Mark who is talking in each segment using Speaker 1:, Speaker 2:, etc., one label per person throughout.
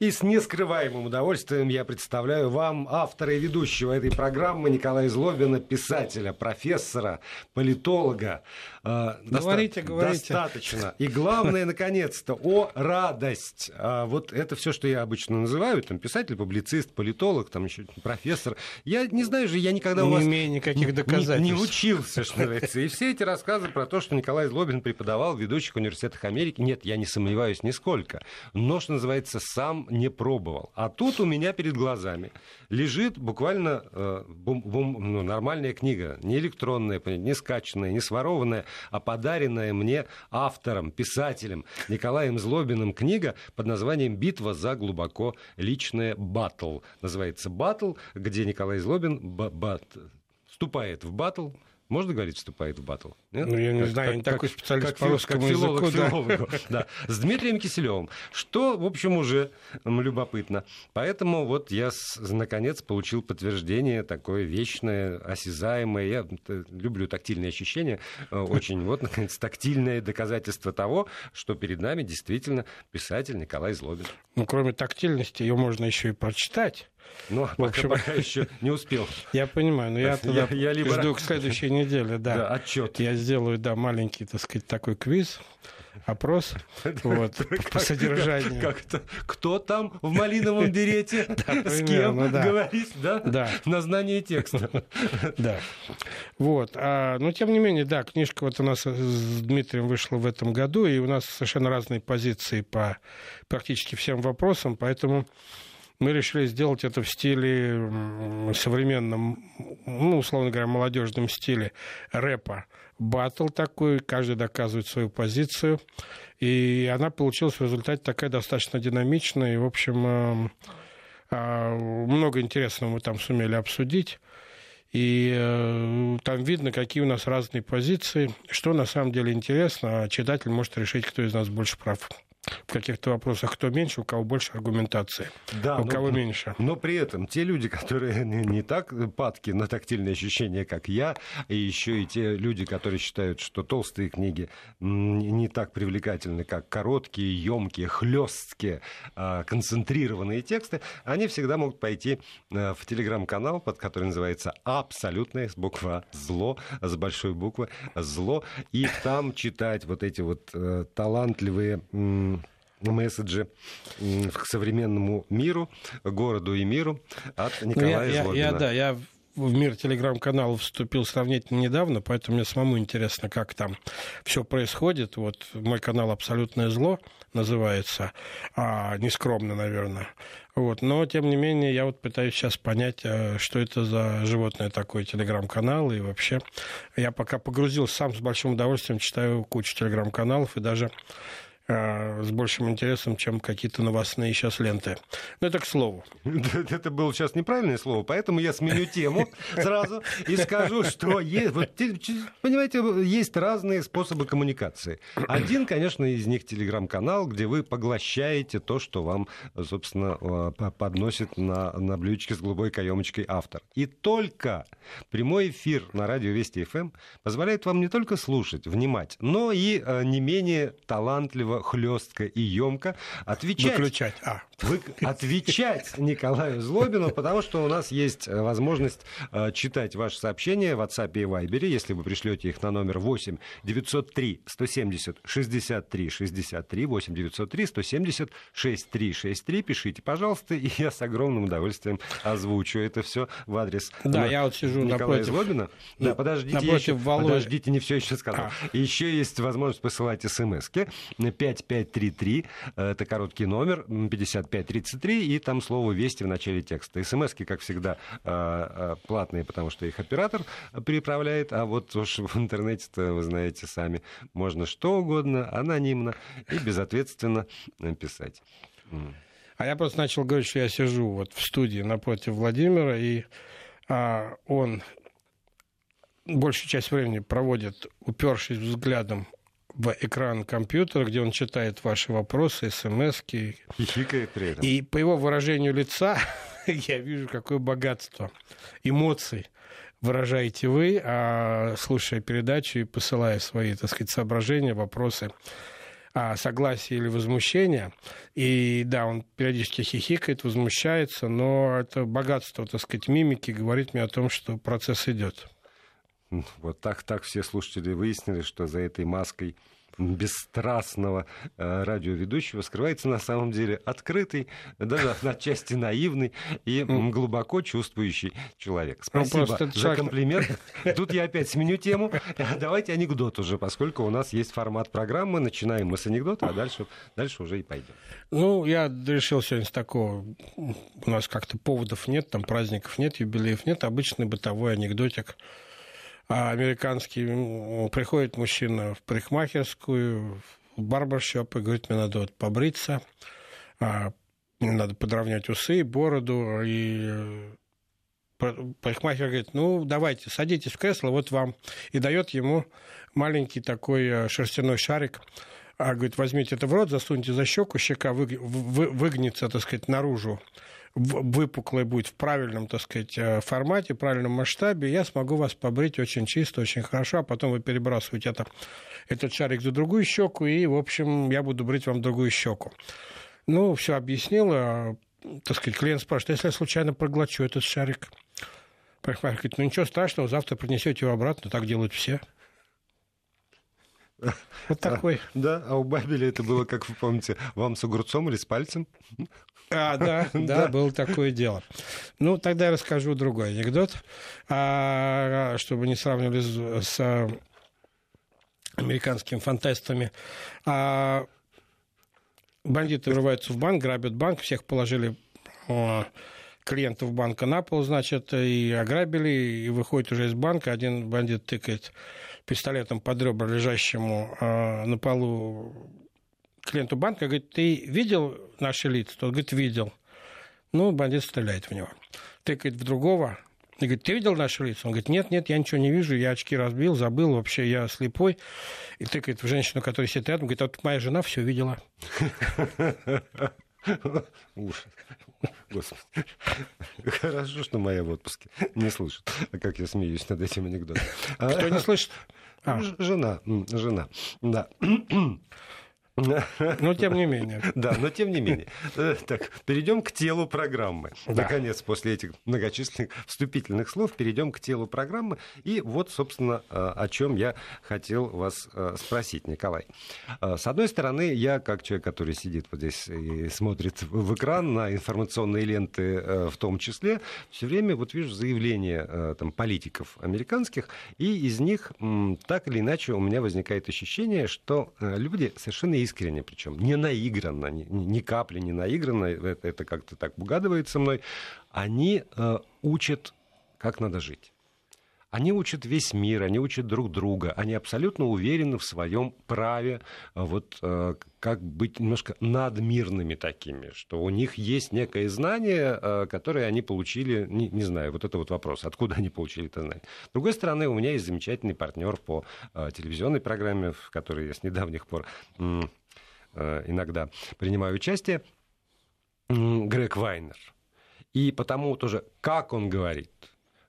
Speaker 1: И с нескрываемым удовольствием я представляю вам автора и ведущего этой программы Николая Злобина, писателя, профессора, политолога.
Speaker 2: Э, говорите, доста- говорите.
Speaker 1: Достаточно. И главное, наконец-то, о радость. А вот это все, что я обычно называю, там писатель, публицист, политолог, там еще профессор. Я не знаю же, я никогда
Speaker 2: не
Speaker 1: у вас...
Speaker 2: Не имею никаких доказательств.
Speaker 1: Не, не учился, что называется. И все эти рассказы про то, что Николай Злобин преподавал в ведущих университетах Америки, нет, я не сомневаюсь нисколько. Но, что называется, сам не пробовал. А тут у меня перед глазами лежит буквально э, бум, бум, ну, нормальная книга, не электронная, не скачанная, не сворованная, а подаренная мне автором, писателем Николаем Злобиным книга под названием «Битва за глубоко личное батл». Называется «Батл», где Николай Злобин бат, вступает в батл можно говорить, вступает в батл?
Speaker 2: Нет? Ну, я не как, знаю, как, я не такой специалист как, по русскому как филолог, языку.
Speaker 1: Да. да. С Дмитрием Киселевым. Что, в общем, уже любопытно. Поэтому вот я, наконец, получил подтверждение такое вечное, осязаемое. Я люблю тактильные ощущения. Э, очень, вот, наконец, тактильное доказательство того, что перед нами действительно писатель Николай Злобин.
Speaker 2: Ну, кроме тактильности, ее можно еще и прочитать.
Speaker 1: Ну, в общем, пока, пока еще не успел.
Speaker 2: Я понимаю, но я, я, я либо... жду к следующей неделе, да.
Speaker 1: да отчет.
Speaker 2: Я сделаю, да, маленький, так сказать, такой квиз опрос вот, по содержанию.
Speaker 1: Как это? Кто там в малиновом берете? С кем говорить, да?
Speaker 2: Да.
Speaker 1: На знание текста.
Speaker 2: Да. Вот. А, но, тем не менее, да, книжка вот у нас с Дмитрием вышла в этом году, и у нас совершенно разные позиции по практически всем вопросам, поэтому мы решили сделать это в стиле современном, ну, условно говоря, молодежном стиле рэпа. Батл такой, каждый доказывает свою позицию. И она получилась в результате такая достаточно динамичная. И, в общем, эм, а, много интересного мы там сумели обсудить. И э, там видно, какие у нас разные позиции, что на самом деле интересно, а читатель может решить, кто из нас больше прав в каких-то вопросах кто меньше, у кого больше аргументации, да, у но, кого меньше.
Speaker 1: Но при этом те люди, которые не, не так падки на тактильные ощущения, как я, и еще и те люди, которые считают, что толстые книги не так привлекательны, как короткие, емкие, хлесткие, а, концентрированные тексты, они всегда могут пойти э, в телеграм-канал, под который называется «Абсолютное» с буква «Зло», с большой буквы «Зло», и там читать вот эти вот э, талантливые месседжи к современному миру, городу и миру от Николая ну,
Speaker 2: я,
Speaker 1: Злобина.
Speaker 2: Я, да, я в мир телеграм-каналов вступил сравнительно недавно, поэтому мне самому интересно, как там все происходит. Вот мой канал «Абсолютное зло» называется, а, нескромно, наверное. Вот. Но, тем не менее, я вот пытаюсь сейчас понять, а, что это за животное такое, телеграм-канал, и вообще я пока погрузился сам с большим удовольствием, читаю кучу телеграм-каналов, и даже Э, с большим интересом, чем какие-то новостные сейчас ленты. Но это к слову.
Speaker 1: Это было сейчас неправильное слово, поэтому я сменю тему сразу и скажу, что есть, вот, понимаете, есть разные способы коммуникации. Один, конечно, из них телеграм-канал, где вы поглощаете то, что вам, собственно, э, подносит на, на блюдечке с голубой каемочкой автор. И только прямой эфир на радио Вести ФМ позволяет вам не только слушать, внимать, но и э, не менее талантливо хлестко и емко отвечать.
Speaker 2: Выключать. А.
Speaker 1: Вы, отвечать Николаю Злобину, потому что у нас есть э, возможность э, читать ваши сообщения в WhatsApp и Viber, если вы пришлете их на номер 8 903 170 63 63 8 903 170 63 63. Пишите, пожалуйста, и я с огромным удовольствием озвучу это все в адрес
Speaker 2: Да, я вот сижу
Speaker 1: Николая напротив, Злобина. Да, подождите,
Speaker 2: напротив
Speaker 1: еще,
Speaker 2: Володь...
Speaker 1: подождите, не все еще сказал. А. Еще есть возможность посылать смски 5533, это короткий номер, 5533, и там слово «Вести» в начале текста. СМСки, как всегда, а, а, платные, потому что их оператор переправляет, а вот уж в интернете-то, вы знаете сами, можно что угодно, анонимно и безответственно писать.
Speaker 2: А я просто начал говорить, что я сижу вот в студии напротив Владимира, и а, он большую часть времени проводит, упершись взглядом в экран компьютера, где он читает ваши вопросы, смс
Speaker 1: И хихикает при этом.
Speaker 2: И по его выражению лица я вижу, какое богатство эмоций выражаете вы, а слушая передачу и посылая свои, так сказать, соображения, вопросы а, согласия или возмущения. И да, он периодически хихикает, возмущается, но это богатство, так сказать, мимики говорит мне о том, что процесс идет.
Speaker 1: Вот так, так все слушатели выяснили, что за этой маской бесстрастного э, радиоведущего скрывается на самом деле открытый, даже отчасти наивный и глубоко чувствующий человек. Ну, Спасибо ну, за комплимент. Тут я опять сменю тему. Давайте анекдот уже, поскольку у нас есть формат программы. Начинаем мы с анекдота, а дальше, дальше уже и пойдем.
Speaker 2: Ну, я решил сегодня с такого... У нас как-то поводов нет, там праздников нет, юбилеев нет. Обычный бытовой анекдотик американский приходит мужчина в парикмахерскую, в барбершоп и говорит, мне надо вот побриться, а, мне надо подровнять усы, бороду, и э, парикмахер говорит, ну, давайте, садитесь в кресло, вот вам. И дает ему маленький такой э, шерстяной шарик, а, говорит, возьмите это в рот, засуньте за щеку, щека выгнется, так сказать, наружу выпуклый будет в правильном, так сказать, э, формате, правильном масштабе, я смогу вас побрить очень чисто, очень хорошо, а потом вы перебрасываете это, этот шарик за другую щеку, и, в общем, я буду брить вам другую щеку. Ну, все объяснил, а, так сказать, клиент спрашивает, если я случайно проглочу этот шарик? Парикмахер говорит, ну ничего страшного, завтра принесете его обратно, так делают все.
Speaker 1: Вот такой. А, да, а у Бабеля это было, как вы помните, вам с огурцом или с пальцем?
Speaker 2: А, да, да, было такое дело. Ну, тогда я расскажу другой анекдот, а, чтобы не сравнивали с, с американскими фантастами. А, бандиты врываются в банк, грабят банк, всех положили а, клиентов банка на пол, значит, и ограбили, и выходит уже из банка, один бандит тыкает пистолетом под ребра лежащему э, на полу клиенту банка, говорит, ты видел наши лица? Тот говорит, видел. Ну, бандит стреляет в него. Тыкает в другого, и говорит, ты видел наши лица? Он говорит, нет, нет, я ничего не вижу, я очки разбил, забыл, вообще я слепой. И тыкает в женщину, которая сидит рядом, говорит, а вот моя жена все видела.
Speaker 1: Ужас. Господи. Хорошо, что моя в отпуске не слышит. А как я смеюсь над этим анекдотом.
Speaker 2: Кто не слышит?
Speaker 1: А. Жена. Жена. Да.
Speaker 2: Но тем не менее.
Speaker 1: Да, но тем не менее. Э, так, перейдем к телу программы. Да. Наконец, после этих многочисленных вступительных слов, перейдем к телу программы. И вот, собственно, э, о чем я хотел вас э, спросить, Николай. С одной стороны, я, как человек, который сидит вот здесь и смотрит в экран на информационные ленты в том числе, все время вот вижу заявления там, политиков американских, и из них так или иначе у меня возникает ощущение, что люди совершенно искренне, причем не наигранно, ни, ни капли не наигранно, это, это как-то так угадывается мной, они э, учат, как надо жить. Они учат весь мир, они учат друг друга, они абсолютно уверены в своем праве э, вот э, как быть немножко надмирными такими, что у них есть некое знание, э, которое они получили, не, не знаю, вот это вот вопрос, откуда они получили это знание. С другой стороны, у меня есть замечательный партнер по телевизионной программе, в которой я с недавних пор иногда принимаю участие, Грег Вайнер. И потому тоже, как он говорит,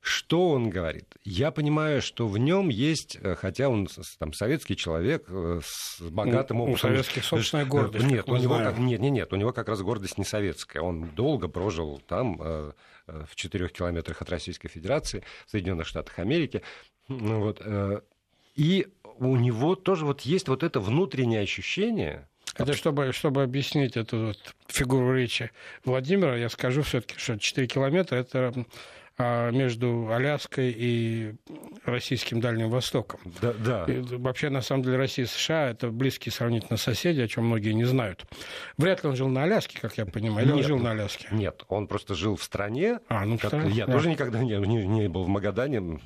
Speaker 1: что он говорит? Я понимаю, что в нем есть, э, хотя он там советский человек э, с богатым
Speaker 2: опытом. У советских собственная гордость.
Speaker 1: Нет, у него как, нет, нет, нет, у него как раз гордость не советская. Он долго прожил там, э, в четырех километрах от Российской Федерации, в Соединенных Штатах Америки. Ну вот, и у него тоже вот есть вот это внутреннее ощущение,
Speaker 2: это чтобы, чтобы объяснить эту вот фигуру речи Владимира, я скажу все-таки, что 4 километра это между Аляской и российским Дальним Востоком.
Speaker 1: Да, да. И
Speaker 2: вообще, на самом деле, Россия и США – это близкие сравнительно соседи, о чем многие не знают. Вряд ли он жил на Аляске, как я понимаю, или нет, он жил на Аляске?
Speaker 1: Нет, он просто жил в стране.
Speaker 2: А, ну,
Speaker 1: как... Я да. тоже никогда не, не, не был в Магадане,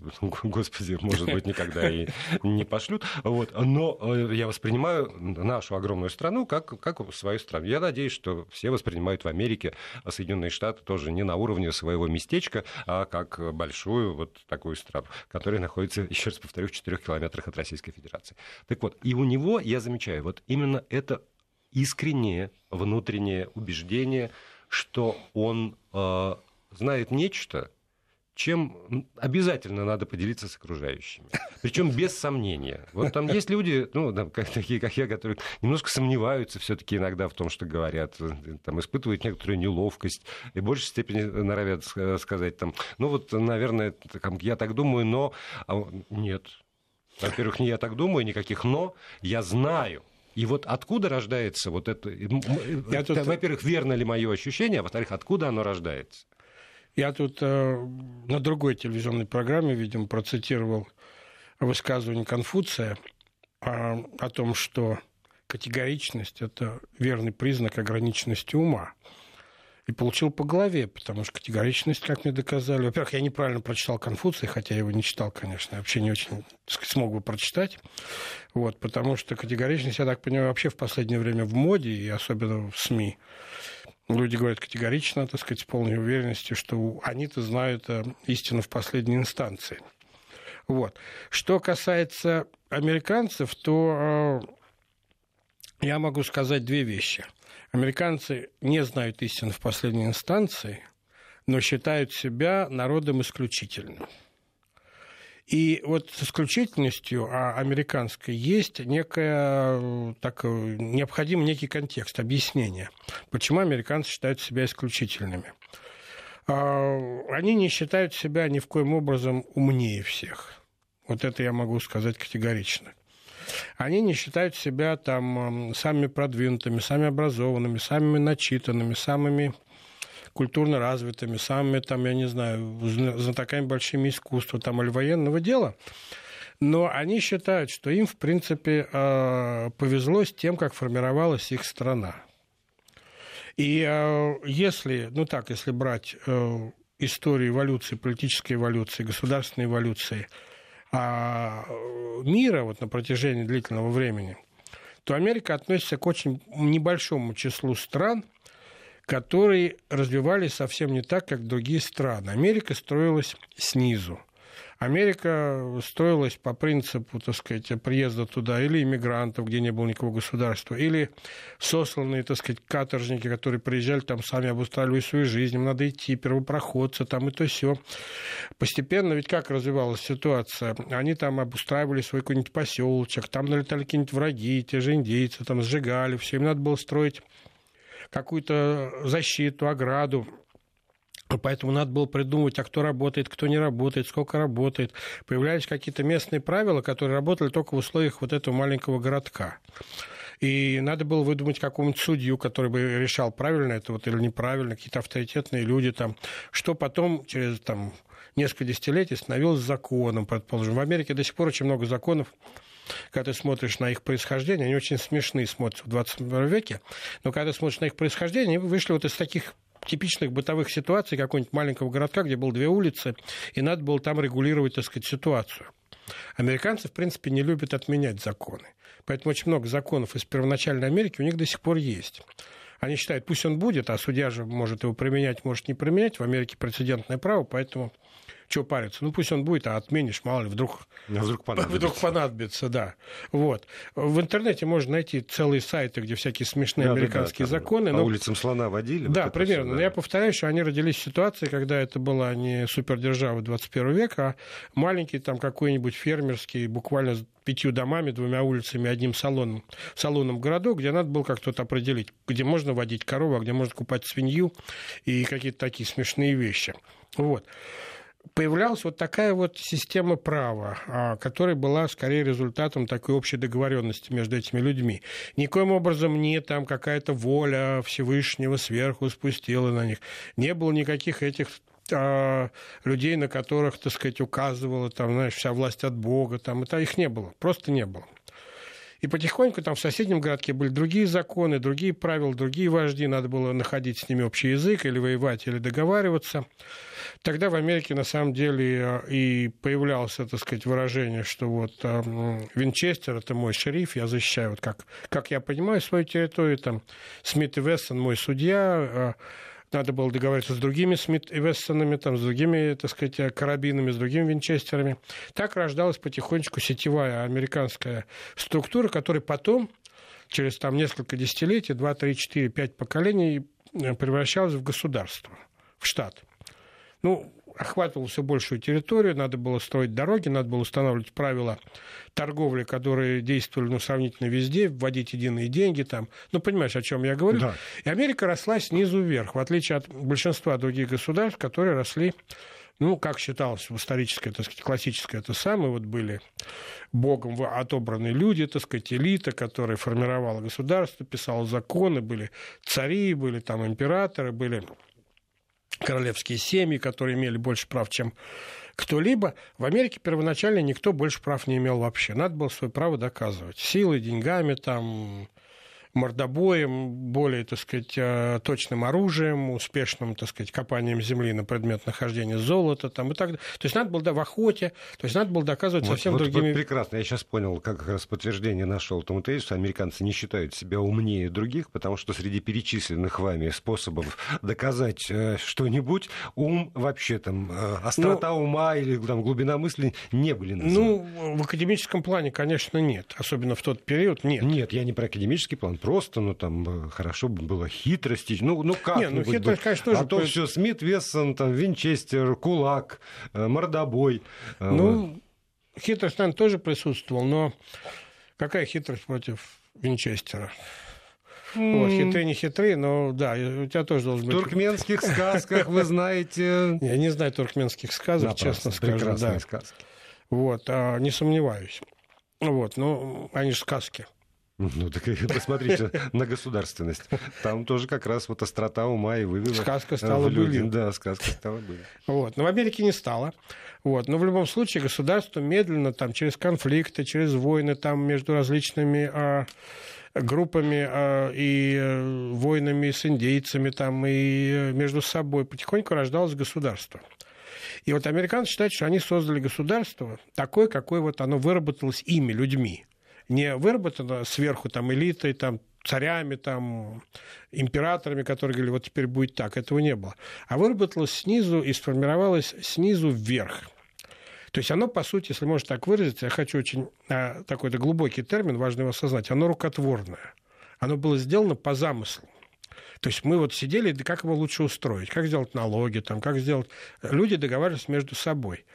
Speaker 1: господи, может быть, никогда и не пошлют. Вот. Но э, я воспринимаю нашу огромную страну как, как свою страну. Я надеюсь, что все воспринимают в Америке Соединенные Штаты тоже не на уровне своего местечка, а как большую вот такую страну, которая находится, еще раз повторю, в 4 километрах от Российской Федерации. Так вот, и у него, я замечаю, вот именно это искреннее внутреннее убеждение, что он э, знает нечто, чем обязательно надо поделиться с окружающими. Причем без сомнения. Вот там есть люди, ну, там, как, такие, как я, которые немножко сомневаются все-таки иногда в том, что говорят, там, испытывают некоторую неловкость, и в большей степени норовят сказать, там, ну, вот, наверное, я так думаю, но... А, нет. Во-первых, не я так думаю, никаких «но». Я знаю, и вот откуда рождается вот это... Я тут... Во-первых, верно ли мое ощущение, а во-вторых, откуда оно рождается?
Speaker 2: Я тут э, на другой телевизионной программе, видимо, процитировал высказывание Конфуция э, о том, что категоричность – это верный признак ограниченности ума. И получил по голове, потому что категоричность, как мне доказали... Во-первых, я неправильно прочитал Конфуция, хотя я его не читал, конечно, вообще не очень сказать, смог бы прочитать. Вот, потому что категоричность, я так понимаю, вообще в последнее время в моде, и особенно в СМИ, Люди говорят категорично, так сказать, с полной уверенностью, что они-то знают э, истину в последней инстанции. Вот. Что касается американцев, то э, я могу сказать две вещи. Американцы не знают истины в последней инстанции, но считают себя народом исключительным. И вот с исключительностью а американской есть некая, так, необходим некий контекст, объяснение, почему американцы считают себя исключительными. А, они не считают себя ни в коем образом умнее всех. Вот это я могу сказать категорично. Они не считают себя там самыми продвинутыми, самыми образованными, самыми начитанными, самыми культурно развитыми, самыми, там, я не знаю, знатоками большими искусства там, или военного дела. Но они считают, что им, в принципе, а, повезло с тем, как формировалась их страна. И а, если, ну так, если брать э, историю эволюции, политической эволюции, государственной эволюции а, мира вот на протяжении длительного времени, то Америка относится к очень небольшому числу стран, которые развивались совсем не так, как другие страны. Америка строилась снизу. Америка строилась по принципу, так сказать, приезда туда или иммигрантов, где не было никакого государства, или сосланные, так сказать, каторжники, которые приезжали там сами обустраивали свою жизнь, им надо идти, первопроходцы, там и то все. Постепенно ведь как развивалась ситуация? Они там обустраивали свой какой-нибудь поселочек, там налетали какие-нибудь враги, те же индейцы, там сжигали, все, им надо было строить какую-то защиту, ограду. Поэтому надо было придумывать, а кто работает, кто не работает, сколько работает. Появлялись какие-то местные правила, которые работали только в условиях вот этого маленького городка. И надо было выдумать какому-нибудь судью, который бы решал, правильно это вот или неправильно, какие-то авторитетные люди там, что потом через там, несколько десятилетий становилось законом, предположим. В Америке до сих пор очень много законов, когда ты смотришь на их происхождение, они очень смешные смотрятся в 21 веке, но когда ты смотришь на их происхождение, они вышли вот из таких типичных бытовых ситуаций какого-нибудь маленького городка, где было две улицы, и надо было там регулировать, так сказать, ситуацию. Американцы, в принципе, не любят отменять законы. Поэтому очень много законов из первоначальной Америки у них до сих пор есть. Они считают, пусть он будет, а судья же может его применять, может не применять. В Америке прецедентное право, поэтому чего париться? Ну, пусть он будет, а отменишь, мало ли, вдруг, а вдруг, понадобится. вдруг понадобится, да. Вот. В интернете можно найти целые сайты, где всякие смешные да, американские да, да, законы.
Speaker 1: По но... улицам слона водили?
Speaker 2: Да, вот примерно. Все, да. Но я повторяю, что они родились в ситуации, когда это была не супердержава 21 века, а маленький там какой-нибудь фермерский, буквально с пятью домами, двумя улицами, одним салоном, салоном городок, где надо было как-то определить, где можно водить корову, а где можно купать свинью и какие-то такие смешные вещи. Вот появлялась вот такая вот система права, а, которая была скорее результатом такой общей договоренности между этими людьми. Никоим образом не там какая-то воля Всевышнего сверху спустила на них. Не было никаких этих а, людей, на которых, так сказать, указывала там, знаешь, вся власть от Бога, там, это их не было, просто не было. И потихоньку там в соседнем городке были другие законы, другие правила, другие вожди, надо было находить с ними общий язык, или воевать, или договариваться. Тогда в Америке на самом деле и появлялось, так сказать, выражение, что вот э, Винчестер – это мой шериф, я защищаю, вот как, как я понимаю свою территорию, там Смит и Вессон – мой судья, э, надо было договариваться с другими Смит и Вессонами, там, с другими, так сказать, карабинами, с другими винчестерами. Так рождалась потихонечку сетевая американская структура, которая потом, через там, несколько десятилетий, 2, 3, 4, 5 поколений, превращалась в государство, в штат. Ну, охватывал все большую территорию, надо было строить дороги, надо было устанавливать правила торговли, которые действовали ну, сравнительно везде, вводить единые деньги там. Ну, понимаешь, о чем я говорю? Да. И Америка росла снизу вверх, в отличие от большинства других государств, которые росли ну, как считалось в историческое, так сказать, классическое, это самое, вот были богом отобранные люди, так сказать, элита, которая формировала государство, писала законы, были цари, были там императоры, были королевские семьи, которые имели больше прав, чем кто-либо. В Америке первоначально никто больше прав не имел вообще. Надо было свое право доказывать. Силой, деньгами, там, мордобоем, более, так сказать, э, точным оружием, успешным, так сказать, копанием земли на предмет нахождения золота там, и так далее. То есть надо было да, в охоте, то есть надо было доказывать
Speaker 1: вот,
Speaker 2: совсем
Speaker 1: вот,
Speaker 2: другими...
Speaker 1: Вот прекрасно, я сейчас понял, как раз подтверждение нашел тому тезису, что американцы не считают себя умнее других, потому что среди перечисленных вами способов доказать э, что-нибудь, ум вообще там, э, острота ну, ума или там, глубина мысли не были названы.
Speaker 2: Ну, в академическом плане, конечно, нет. Особенно в тот период нет.
Speaker 1: Нет, я не про академический план просто, ну, там, э, хорошо бы было хитрости. Ну, ну как Не, ну, хитрость, конечно, тоже... А то все Смит, Вессон, там, Винчестер, Кулак, э, Мордобой.
Speaker 2: Э, ну, хитрость, наверное, тоже присутствовал, но какая хитрость против Винчестера? Вот, хитрые, не хитрые, но да, у тебя тоже должен быть...
Speaker 1: В туркменских сказках, вы знаете...
Speaker 2: Я не знаю туркменских сказок, честно скажу. Да. сказки. Вот, а, не сомневаюсь. Вот, ну, они же сказки.
Speaker 1: Ну, так посмотрите на государственность. Там тоже как раз вот острота ума и вывела.
Speaker 2: Сказка стала былью.
Speaker 1: Да, сказка стала былью.
Speaker 2: Вот. Но в Америке не стало. Вот. Но в любом случае государство медленно там, через конфликты, через войны там, между различными а, группами а, и а, войнами с индейцами там, и э, между собой потихоньку рождалось государство. И вот американцы считают, что они создали государство такое, какое вот оно выработалось ими, людьми не выработано сверху там элитой, там царями, там, императорами, которые говорили, вот теперь будет так. Этого не было. А выработалось снизу и сформировалось снизу вверх. То есть оно, по сути, если можно так выразиться, я хочу очень а, такой-то глубокий термин, важно его осознать, оно рукотворное. Оно было сделано по замыслу. То есть мы вот сидели, как его лучше устроить, как сделать налоги, там, как сделать... Люди договаривались между собой.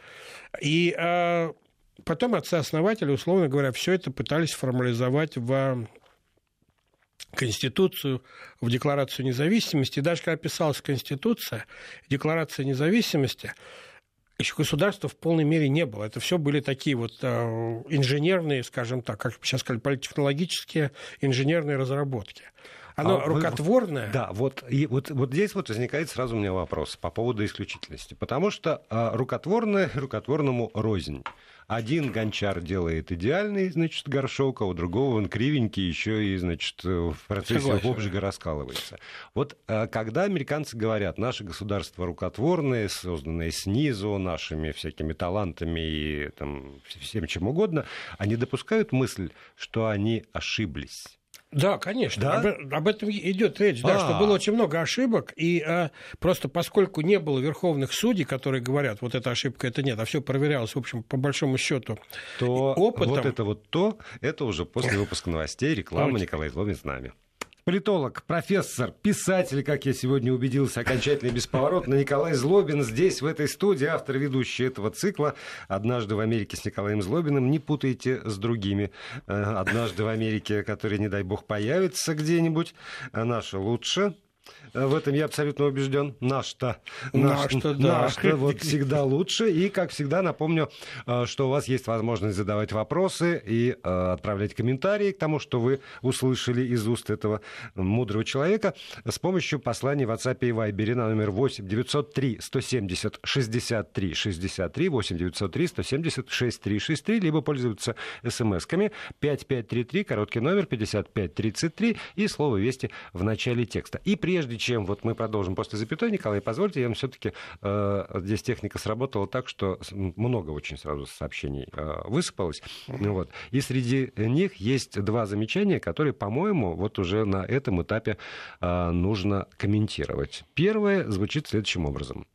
Speaker 2: И а, Потом отцы-основатели, условно говоря, все это пытались формализовать в Конституцию, в Декларацию независимости. И даже когда писалась Конституция, Декларация независимости, еще государства в полной мере не было. Это все были такие вот э, инженерные, скажем так, как сейчас сказали, политтехнологические инженерные разработки. Оно а рукотворное.
Speaker 1: Вы, да, вот, и вот, вот здесь вот возникает сразу у меня вопрос по поводу исключительности. Потому что э, рукотворное рукотворному рознь. Один гончар делает идеальный, значит, горшок, а у другого он кривенький, еще и, значит, в процессе обжига раскалывается. Вот э, когда американцы говорят, наше государство рукотворное, созданное снизу, нашими всякими талантами и там, всем чем угодно, они допускают мысль, что они ошиблись.
Speaker 2: Да, конечно. Да? Об, об этом идет речь, да, что было очень много ошибок, и а, просто поскольку не было верховных судей, которые говорят, вот эта ошибка, это нет, а все проверялось, в общем, по большому счету
Speaker 1: то опытом. Вот это вот то, это уже после выпуска новостей, реклама Николай Злобин с нами. Политолог, профессор, писатель, как я сегодня убедился, окончательно и бесповоротно, Николай Злобин здесь, в этой студии, автор ведущий этого цикла «Однажды в Америке с Николаем Злобиным». Не путайте с другими «Однажды в Америке», которые, не дай бог, появятся где-нибудь. Наша лучше, в этом я абсолютно убежден. Наш-то. Наш, наш да. наш вот всегда лучше. И, как всегда, напомню, э, что у вас есть возможность задавать вопросы и э, отправлять комментарии к тому, что вы услышали из уст этого мудрого человека с помощью посланий в WhatsApp и Viber на номер 8 903 170 63 63 8 903 170 63 63 либо пользоваться смс-ками 5533, короткий номер 5533 и слово «Вести» в начале текста. И прежде чем вот мы продолжим после запятой, Николай, позвольте, я вам все-таки э, здесь техника сработала так, что много очень сразу сообщений э, высыпалось. Вот. И среди них есть два замечания, которые, по-моему, вот уже на этом этапе э, нужно комментировать. Первое звучит следующим образом.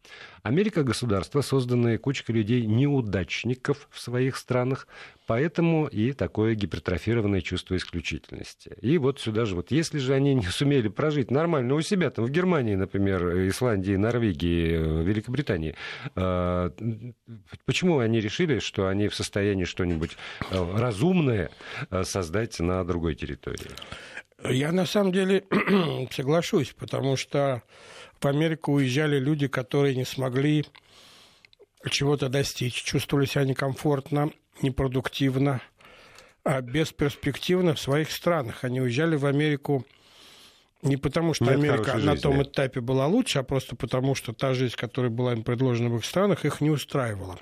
Speaker 1: Америка – государство, созданное кучкой людей-неудачников в своих странах, Поэтому и такое гипертрофированное чувство исключительности. И вот сюда же, вот если же они не сумели прожить нормально у себя, там в Германии, например, Исландии, Норвегии, Великобритании, э, почему они решили, что они в состоянии что-нибудь э, разумное э, создать на другой территории?
Speaker 2: Я на самом деле соглашусь, потому что в Америку уезжали люди, которые не смогли чего-то достичь, чувствовали себя некомфортно, непродуктивно, а бесперспективно в своих странах. Они уезжали в Америку не потому, что Нет Америка на том этапе была лучше, а просто потому, что та жизнь, которая была им предложена в их странах, их не устраивала.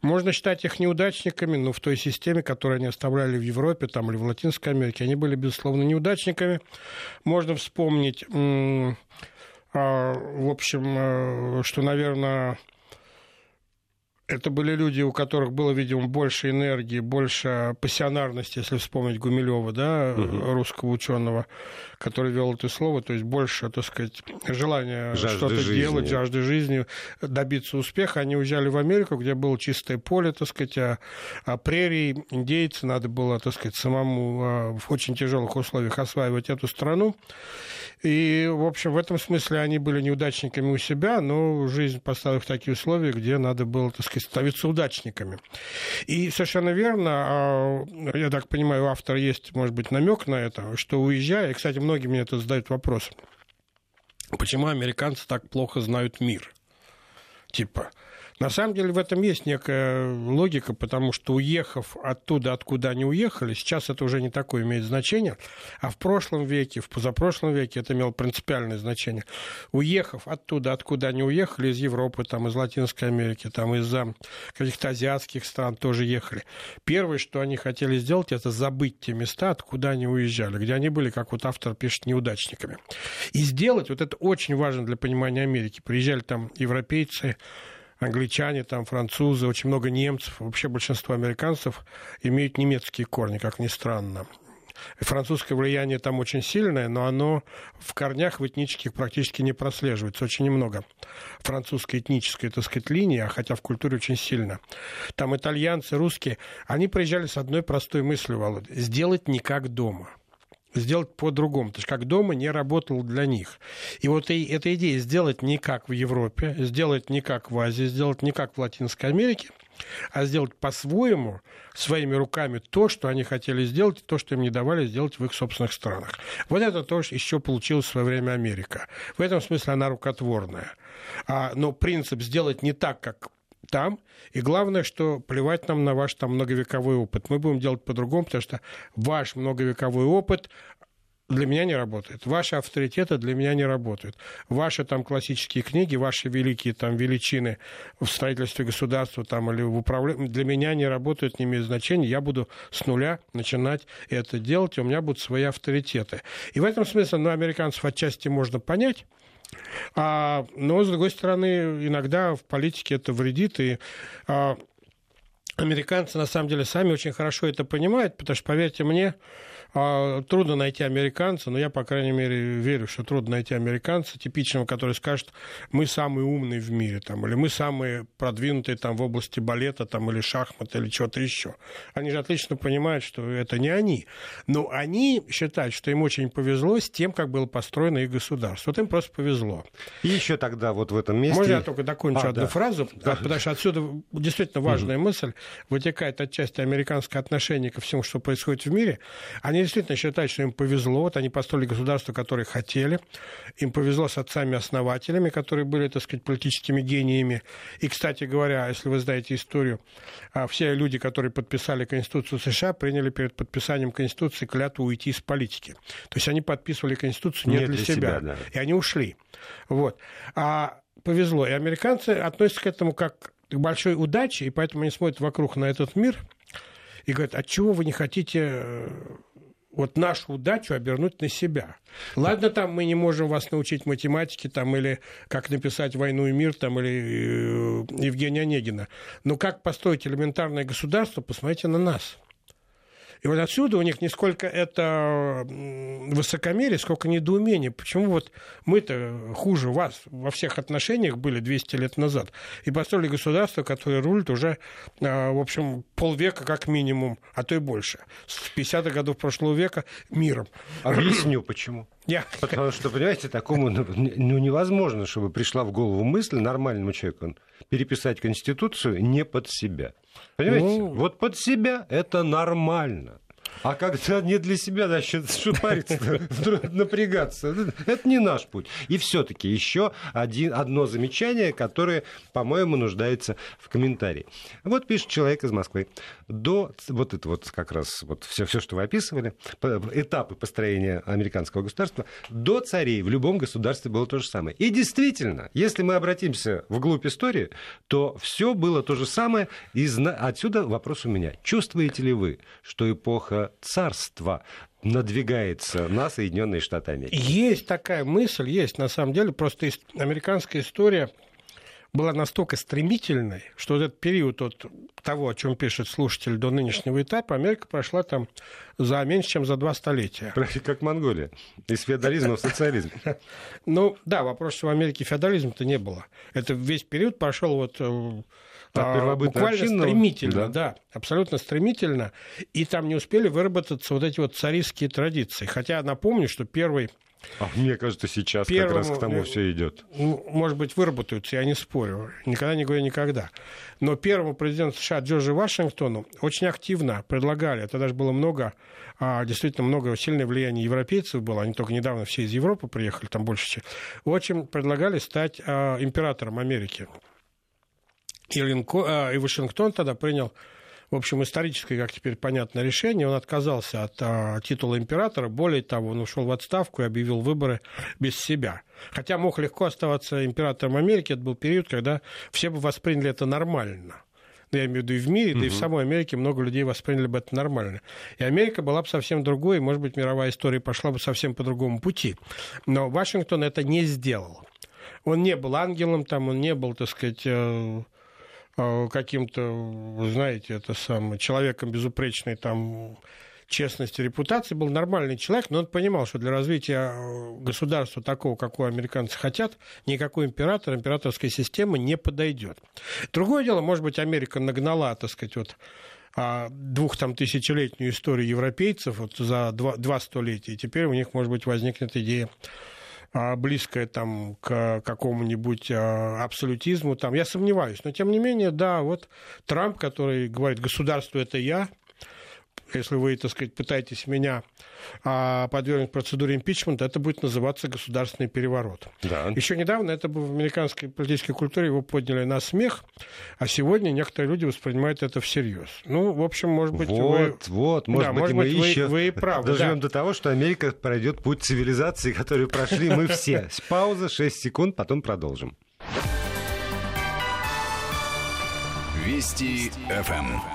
Speaker 2: Можно считать их неудачниками, но в той системе, которую они оставляли в Европе там, или в Латинской Америке, они были, безусловно, неудачниками. Можно вспомнить, а, в общем, э, что, наверное, это были люди, у которых было, видимо, больше энергии, больше пассионарности, если вспомнить Гумилева, да, угу. русского ученого, который вел это слово, то есть больше, так сказать, желания что-то делать, жажды жизни, добиться успеха. Они уезжали в Америку, где было чистое поле, так сказать, а, а прерии, индейцы, надо было, так сказать, самому а, в очень тяжелых условиях осваивать эту страну. И, в общем, в этом смысле они были неудачниками у себя, но жизнь поставила в такие условия, где надо было, так сказать, становиться удачниками. И совершенно верно, а, я так понимаю, у автора есть, может быть, намек на это, что уезжая, и, кстати, многие мне это задают вопрос, почему американцы так плохо знают мир? Типа, на самом деле в этом есть некая логика, потому что уехав оттуда, откуда они уехали, сейчас это уже не такое имеет значение, а в прошлом веке, в позапрошлом веке это имело принципиальное значение. Уехав оттуда, откуда они уехали, из Европы, там, из Латинской Америки, там, из каких-то азиатских стран тоже ехали. Первое, что они хотели сделать, это забыть те места, откуда они уезжали, где они были, как вот автор пишет, неудачниками. И сделать, вот это очень важно для понимания Америки. Приезжали там европейцы, англичане, там, французы, очень много немцев, вообще большинство американцев имеют немецкие корни, как ни странно. Французское влияние там очень сильное, но оно в корнях в этнических практически не прослеживается. Очень немного французской этнической, так сказать, линии, а хотя в культуре очень сильно. Там итальянцы, русские, они приезжали с одной простой мыслью, Володя, сделать не как дома – сделать по-другому. То есть как дома не работал для них. И вот и, эта идея сделать не как в Европе, сделать не как в Азии, сделать не как в Латинской Америке, а сделать по-своему, своими руками то, что они хотели сделать, то, что им не давали сделать в их собственных странах. Вот это тоже еще получилось в свое время Америка. В этом смысле она рукотворная. А, но принцип сделать не так, как там. И главное, что плевать нам на ваш там многовековой опыт. Мы будем делать по-другому, потому что ваш многовековой опыт для меня не работает. Ваши авторитеты для меня не работают. Ваши там классические книги, ваши великие там величины в строительстве государства там, или в управлении для меня не работают, не имеют значения. Я буду с нуля начинать это делать, и у меня будут свои авторитеты. И в этом смысле, ну, американцев отчасти можно понять, а, но, с другой стороны, иногда в политике это вредит. И а, американцы, на самом деле, сами очень хорошо это понимают, потому что, поверьте мне, а, трудно найти американца, но я, по крайней мере, верю, что трудно найти американца типичного, который скажет, мы самые умные в мире, там, или мы самые продвинутые там, в области балета там, или шахмата, или чего-то еще. Они же отлично понимают, что это не они. Но они считают, что им очень повезло с тем, как было построено их государство. Вот им просто повезло.
Speaker 1: И еще тогда вот в этом месте...
Speaker 2: Можно я только докончу а, одну да. фразу? Да. Потому что отсюда действительно важная угу. мысль вытекает отчасти американское отношение ко всему, что происходит в мире. Они действительно считают, что им повезло. Вот они построили государство, которое хотели. Им повезло с отцами-основателями, которые были, так сказать, политическими гениями. И, кстати говоря, если вы знаете историю, а, все люди, которые подписали Конституцию США, приняли перед подписанием Конституции клятву уйти из политики. То есть они подписывали Конституцию не, не для, для себя. себя да. И они ушли. Вот. А повезло. И американцы относятся к этому как к большой удаче, и поэтому они смотрят вокруг на этот мир и говорят, от чего вы не хотите э, вот нашу удачу обернуть на себя. Ладно, там мы не можем вас научить математике, там, или как написать «Войну и мир», там, или э, Евгения Онегина. Но как построить элементарное государство, посмотрите на нас. И вот отсюда у них не сколько это высокомерие, сколько недоумение. Почему вот мы-то хуже вас во всех отношениях были 200 лет назад и построили государство, которое рулит уже, а, в общем, полвека как минимум, а то и больше. С 50-х годов прошлого века миром.
Speaker 1: Объясню, почему.
Speaker 2: Я...
Speaker 1: Потому что, понимаете, такому ну, ну, невозможно, чтобы пришла в голову мысль нормальному человеку переписать Конституцию не под себя. Понимаете? Ну... Вот под себя это нормально. А когда не для себя, значит, что париться, напрягаться, это не наш путь. И все-таки еще один, одно замечание, которое, по-моему, нуждается в комментарии. Вот пишет человек из Москвы. До, вот это вот как раз вот все, все, что вы описывали, этапы построения американского государства, до царей в любом государстве было то же самое. И действительно, если мы обратимся вглубь истории, то все было то же самое. И отсюда вопрос у меня. Чувствуете ли вы, что эпоха царства надвигается на Соединенные Штаты Америки.
Speaker 2: Есть такая мысль, есть на самом деле, просто американская история была настолько стремительной, что вот этот период от того, о чем пишет слушатель, до нынешнего этапа, Америка прошла там за меньше, чем за два столетия.
Speaker 1: Как Монголия. Из феодализма в социализм.
Speaker 2: Ну, да, вопрос, что в Америке феодализма-то не было. Это весь период прошел вот э, а, буквально стремительно, да. да, абсолютно стремительно. И там не успели выработаться вот эти вот царистские традиции. Хотя напомню, что первый
Speaker 1: а мне кажется, сейчас Первому, как раз к тому все идет.
Speaker 2: Может быть, выработаются, я не спорю. Никогда не говорю никогда. Но первому президенту США Джорджу Вашингтону очень активно предлагали, это даже было много, а, действительно много, сильное влияние европейцев было, они только недавно все из Европы приехали, там больше, очень предлагали стать а, императором Америки. И, Линко, а, и Вашингтон тогда принял в общем, историческое, как теперь понятно, решение. Он отказался от а, титула императора. Более того, он ушел в отставку и объявил выборы без себя. Хотя мог легко оставаться императором Америки. Это был период, когда все бы восприняли это нормально. Ну, я имею в виду и в мире, да и в самой Америке много людей восприняли бы это нормально. И Америка была бы совсем другой, и, может быть, мировая история пошла бы совсем по другому пути. Но Вашингтон это не сделал. Он не был ангелом, там, он не был, так сказать, Э, каким-то, знаете, это самое, человеком безупречной там честности, репутации, был нормальный человек, но он понимал, что для развития э, государства такого, какого американцы хотят, никакой император, императорская система не подойдет. Другое дело, может быть, Америка нагнала, так сказать, вот а, двух там тысячелетнюю историю европейцев вот за два, два столетия, и теперь у них, может быть, возникнет идея близкое там к какому-нибудь а, абсолютизму, там, я сомневаюсь. Но, тем не менее, да, вот Трамп, который говорит, государство это я, если вы, так сказать, пытаетесь меня а, подвергнуть процедуре импичмента, это будет называться государственный переворот. Да. Еще недавно это в американской политической культуре его подняли на смех, а сегодня некоторые люди воспринимают это всерьез. Ну, в общем, может быть,
Speaker 1: вот,
Speaker 2: вы...
Speaker 1: Вот, может
Speaker 2: да,
Speaker 1: быть,
Speaker 2: может
Speaker 1: мы
Speaker 2: быть,
Speaker 1: еще
Speaker 2: вы, вы и правы.
Speaker 1: Доживем
Speaker 2: да.
Speaker 1: до того, что Америка пройдет путь цивилизации, которую прошли мы все. Пауза, 6 секунд, потом продолжим.
Speaker 3: Вести ФМ.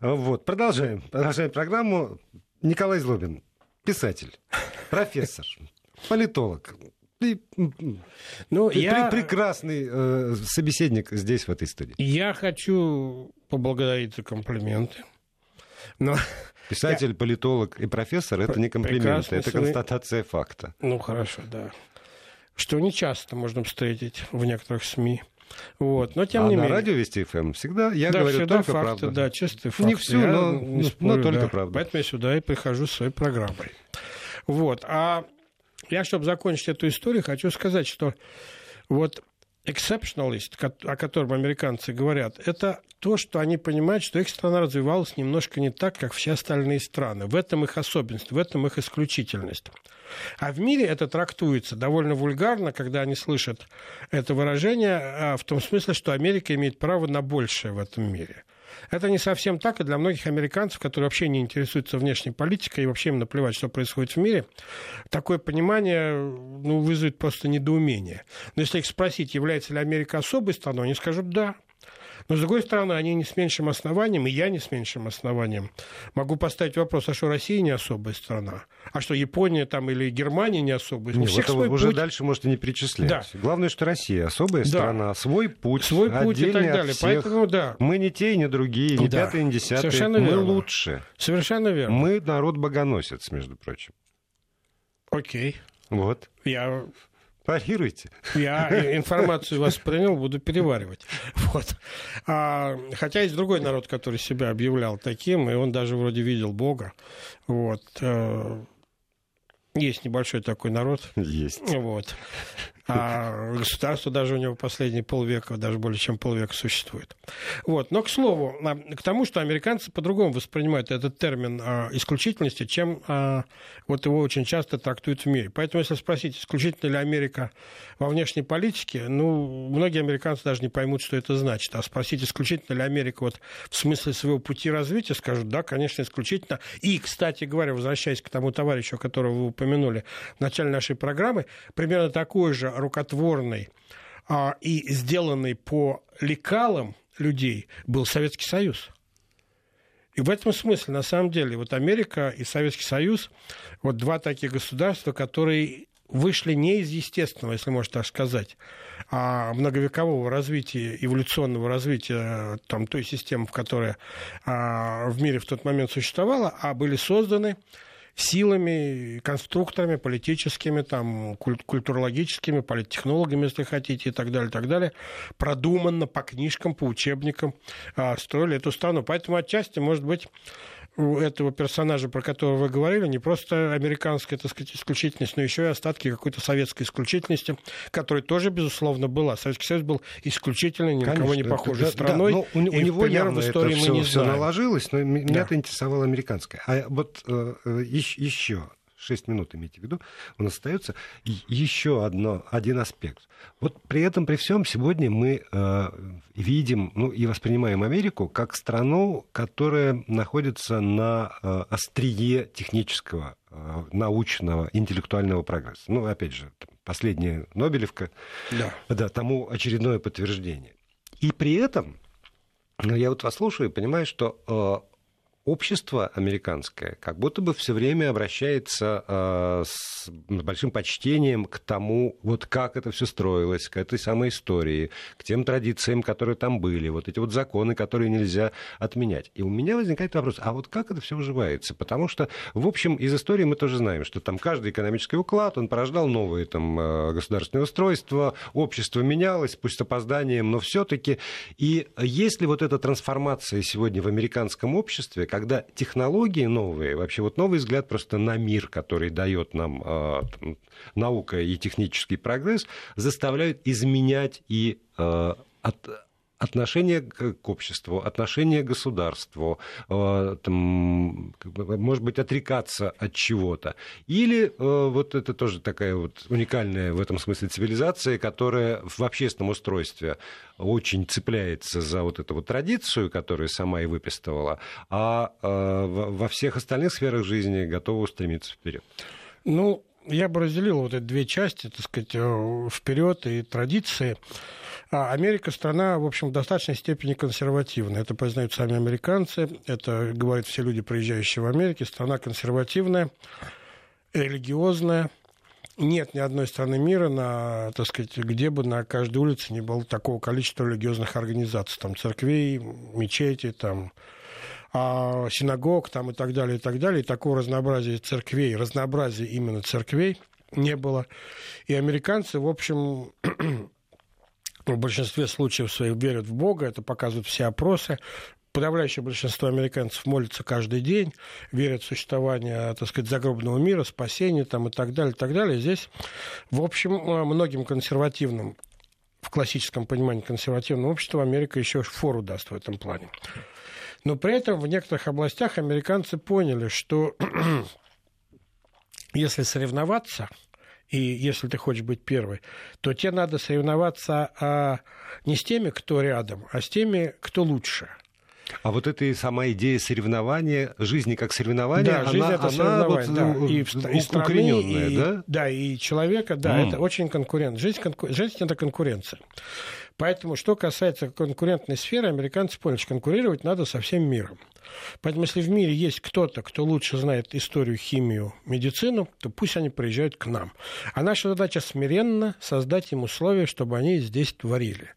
Speaker 1: Вот, продолжаем. Продолжаем программу. Николай Злобин, писатель, профессор, политолог. И, ну, при, я... прекрасный э, собеседник здесь, в этой студии.
Speaker 2: Я хочу поблагодарить за комплименты. Но
Speaker 1: Писатель, я... политолог и профессор это не комплименты, это констатация факта.
Speaker 2: Ну хорошо, да. Что не часто можно встретить в некоторых СМИ. Вот. Но тем
Speaker 1: а
Speaker 2: не
Speaker 1: на
Speaker 2: менее.
Speaker 1: радио Вести ФМ эм всегда я
Speaker 2: да,
Speaker 1: говорю
Speaker 2: всегда
Speaker 1: только
Speaker 2: факты,
Speaker 1: правду.
Speaker 2: Да, чистые факты.
Speaker 1: Не всю,
Speaker 2: я
Speaker 1: но,
Speaker 2: не спорю,
Speaker 1: но только
Speaker 2: да.
Speaker 1: правду.
Speaker 2: Поэтому я сюда и прихожу с своей программой. Вот. А я, чтобы закончить эту историю, хочу сказать, что вот exceptionalist, о котором американцы говорят, это то, что они понимают, что их страна развивалась немножко не так, как все остальные страны. В этом их особенность, в этом их исключительность. А в мире это трактуется довольно вульгарно, когда они слышат это выражение, а, в том смысле, что Америка имеет право на большее в этом мире. Это не совсем так, и для многих американцев, которые вообще не интересуются внешней политикой и вообще им наплевать, что происходит в мире, такое понимание ну, вызовет просто недоумение. Но если их спросить, является ли Америка особой страной, они скажут «да». Но, с другой стороны, они не с меньшим основанием, и я не с меньшим основанием могу поставить вопрос, а что Россия не особая страна? А что Япония там или Германия не особая?
Speaker 1: Нет, вот свой уже путь. дальше можете не перечислять. Да. Главное, что Россия особая да. страна, свой путь,
Speaker 2: свой путь и так далее.
Speaker 1: Всех. Поэтому, да. Мы не те и не другие, не да. пятые, не десятые. Совершенно Мы верно. лучше.
Speaker 2: Совершенно верно.
Speaker 1: Мы народ богоносец, между прочим.
Speaker 2: Окей.
Speaker 1: Вот.
Speaker 2: Я
Speaker 1: Парируйте.
Speaker 2: Я информацию воспринял, буду переваривать. Вот. А, хотя есть другой народ, который себя объявлял таким, и он даже вроде видел Бога. Вот. Э, есть небольшой такой народ.
Speaker 1: Есть.
Speaker 2: Вот. А государство даже у него последние полвека, даже более чем полвека существует. Вот. Но, к слову, а, к тому, что американцы по-другому воспринимают этот термин а, исключительности, чем а, вот его очень часто трактуют в мире. Поэтому, если спросить, исключительно ли Америка во внешней политике, ну, многие американцы даже не поймут, что это значит. А спросить, исключительно ли Америка вот в смысле своего пути развития, скажут, да, конечно, исключительно. И, кстати говоря, возвращаясь к тому товарищу, которого вы упомянули в начале нашей программы, примерно такой же рукотворный а, и сделанный по лекалам людей был Советский Союз. И в этом смысле, на самом деле, вот Америка и Советский Союз, вот два таких государства, которые вышли не из естественного, если можно так сказать, а многовекового развития, эволюционного развития там, той системы, в которой а, в мире в тот момент существовала, а были созданы силами, конструкторами политическими, там, культурологическими, политтехнологами, если хотите, и так далее, и так далее, продуманно по книжкам, по учебникам а, строили эту страну. Поэтому отчасти, может быть, у этого персонажа, про которого вы говорили, не просто американская, так сказать, исключительность, но еще и остатки какой-то советской исключительности, которая тоже, безусловно, была. Советский Союз был исключительно ни на кого не похожей да, страной. Да,
Speaker 1: у, у него явно в истории это мы все, не все наложилось, но да. меня-то интересовало американское. А вот э, э еще 6 минут имейте в виду, у нас остается еще одно, один аспект. Вот при этом, при всем, сегодня мы э, видим ну, и воспринимаем Америку как страну, которая находится на э, острие технического, э, научного, интеллектуального прогресса. Ну, опять же, последняя Нобелевка, да. Да, тому очередное подтверждение. И при этом, ну, я вот вас слушаю и понимаю, что э, общество американское как будто бы все время обращается э, с большим почтением к тому, вот как это все строилось, к этой самой истории, к тем традициям, которые там были, вот эти вот законы, которые нельзя отменять. И у меня возникает вопрос, а вот как это все уживается? Потому что, в общем, из истории мы тоже знаем, что там каждый экономический уклад, он порождал новые там э, государственные устройства, общество менялось, пусть с опозданием, но все-таки. И если вот эта трансформация сегодня в американском обществе, когда технологии новые, вообще вот новый взгляд просто на мир, который дает нам э, наука и технический прогресс, заставляют изменять и э, от, отношение к обществу, отношение к государству, э, там, может быть, отрекаться от чего-то. Или э, вот это тоже такая вот уникальная в этом смысле цивилизация, которая в общественном устройстве очень цепляется за вот эту вот традицию, которую сама и выписывала, а э, во всех остальных сферах жизни готова устремиться вперед.
Speaker 2: Ну, я бы разделил вот эти две части, так сказать, вперед и традиции. А Америка страна, в общем, в достаточной степени консервативная. Это признают сами американцы, это говорят все люди, приезжающие в Америку. Страна консервативная, религиозная. Нет ни одной страны мира, на, так сказать, где бы на каждой улице не было такого количества религиозных организаций. Там церквей, мечети, там а, синагог там, и так далее, и так далее. И такого разнообразия церквей, разнообразия именно церквей не было. И американцы, в общем, в большинстве случаев своих верят в Бога, это показывают все опросы. Подавляющее большинство американцев молятся каждый день, верят в существование, так сказать, загробного мира, спасения там, и так далее, и так далее. Здесь, в общем, многим консервативным в классическом понимании консервативного общества Америка еще фору даст в этом плане. Но при этом в некоторых областях американцы поняли, что если соревноваться – и если ты хочешь быть первой, то тебе надо соревноваться а, не с теми, кто рядом, а с теми, кто лучше.
Speaker 1: А вот эта сама идея соревнования, жизни как соревнования,
Speaker 2: да,
Speaker 1: она,
Speaker 2: жизнь это
Speaker 1: она
Speaker 2: соревнование,
Speaker 1: вот,
Speaker 2: да. и, и
Speaker 1: укорененная,
Speaker 2: и,
Speaker 1: да?
Speaker 2: Да, и человека, да,
Speaker 1: Mm.
Speaker 2: это очень конкурент. Жизнь, конку... жизнь это конкуренция. Поэтому, что касается конкурентной сферы, американцы поняли, что конкурировать надо со всем миром. Поэтому, если в мире есть кто-то, кто лучше знает историю, химию, медицину, то пусть они приезжают к нам. А наша задача смиренно создать им условия, чтобы они здесь творили.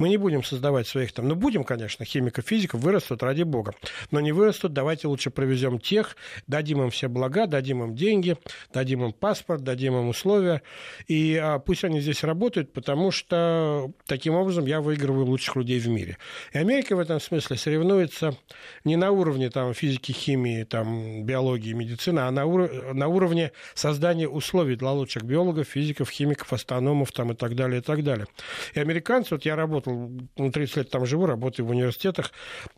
Speaker 2: Мы не будем создавать своих там, ну будем, конечно, химиков, физиков, вырастут, ради бога. Но не вырастут, давайте лучше провезем тех, дадим им все блага, дадим им деньги, дадим им паспорт, дадим им условия. И а, пусть они здесь работают, потому что таким образом я выигрываю лучших людей в мире. И Америка в этом смысле соревнуется не на уровне там, физики, химии, там, биологии, медицины, а на, ур- на уровне создания условий для лучших биологов, физиков, химиков, астрономов там, и так далее, и так далее. И американцы, вот я работал ну, 30 лет там живу, работаю в университетах,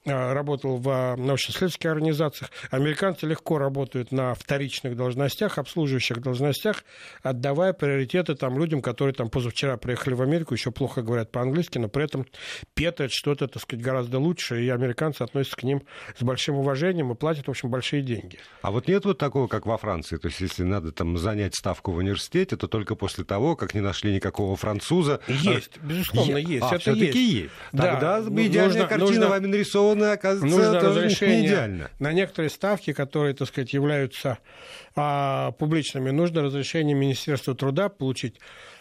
Speaker 2: а, работал в научно-исследовательских организациях. Американцы легко работают на вторичных должностях, обслуживающих должностях, отдавая приоритеты там людям, которые там позавчера приехали в Америку, еще плохо говорят по-английски, но при этом петают что-то, так сказать, гораздо лучше, и американцы относятся к ним с большим уважением и платят, в общем, большие деньги.
Speaker 1: А вот нет вот такого, как во Франции, то есть если надо там занять ставку в университете, то только после того, как не нашли никакого француза.
Speaker 2: Есть, безусловно, есть.
Speaker 1: А,
Speaker 2: Это
Speaker 1: есть.
Speaker 2: Да.
Speaker 1: Тогда
Speaker 2: Ну,
Speaker 1: идеальная
Speaker 2: нужно-
Speaker 1: картина
Speaker 2: нужно-
Speaker 1: вами нарисованная, оказывается,
Speaker 2: нужно
Speaker 1: тоже не
Speaker 2: разрешение
Speaker 1: идеально.
Speaker 2: на некоторые ставки, которые, так сказать, являются а, публичными, нужно разрешение Министерства труда получить.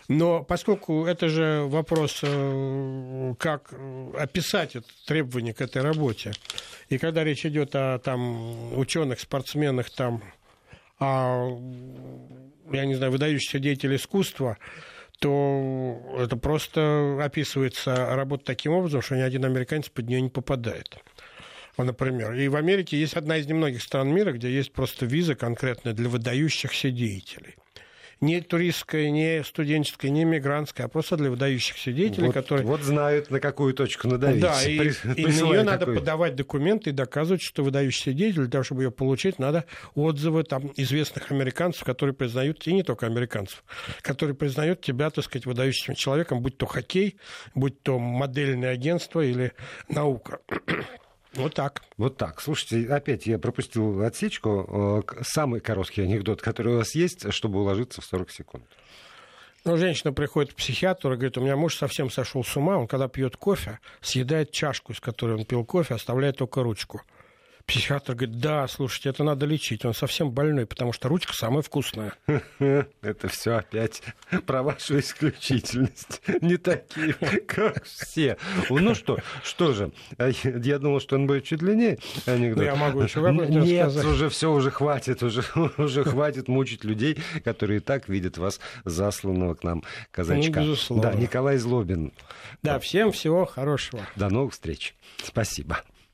Speaker 2: Но поскольку это же вопрос, э, как описать это требование к этой работе, и когда речь идет о там, ученых, спортсменах, там, о, я не знаю, выдающихся деятелей искусства, то это просто описывается работа таким образом, что ни один американец под нее не попадает. Например, и в Америке есть одна из немногих стран мира, где есть просто виза конкретная для выдающихся деятелей. Не туристская, не студенческая, не мигрантская, а просто для выдающихся деятелей,
Speaker 1: Вот,
Speaker 2: которые...
Speaker 1: вот знают, на какую точку надавить.
Speaker 2: Да, и,
Speaker 1: При-
Speaker 2: и на нее надо подавать документы и доказывать, что выдающийся деятель. Для того, чтобы ее получить, надо отзывы там, известных американцев, которые признают, и не только американцев, которые признают тебя, так сказать, выдающимся человеком, будь то хоккей, будь то модельное агентство или наука. Вот так.
Speaker 1: Вот так. Слушайте, опять я пропустил отсечку. Э, Самый короткий анекдот, который у вас есть, чтобы уложиться в 40 секунд.
Speaker 2: Ну, женщина приходит к психиатру и говорит, у меня муж совсем сошел с ума, он когда пьет кофе, съедает чашку, из которой он пил кофе, оставляет только ручку. Психиатр говорит, да, слушайте, это надо лечить, он совсем больной, потому что ручка самая вкусная.
Speaker 1: Это все опять про вашу исключительность. Не такие, как все. Ну что, что же, а я думал, что он будет чуть длиннее анекдот.
Speaker 2: Ну, я могу еще
Speaker 1: Нет, уже все, уже хватит, уже, уже хватит мучить людей, которые и так видят вас засланного к нам казачка.
Speaker 2: Ну.
Speaker 1: Да, Николай Злобин.
Speaker 2: Да, всем всего хорошего.
Speaker 1: До новых встреч. Спасибо.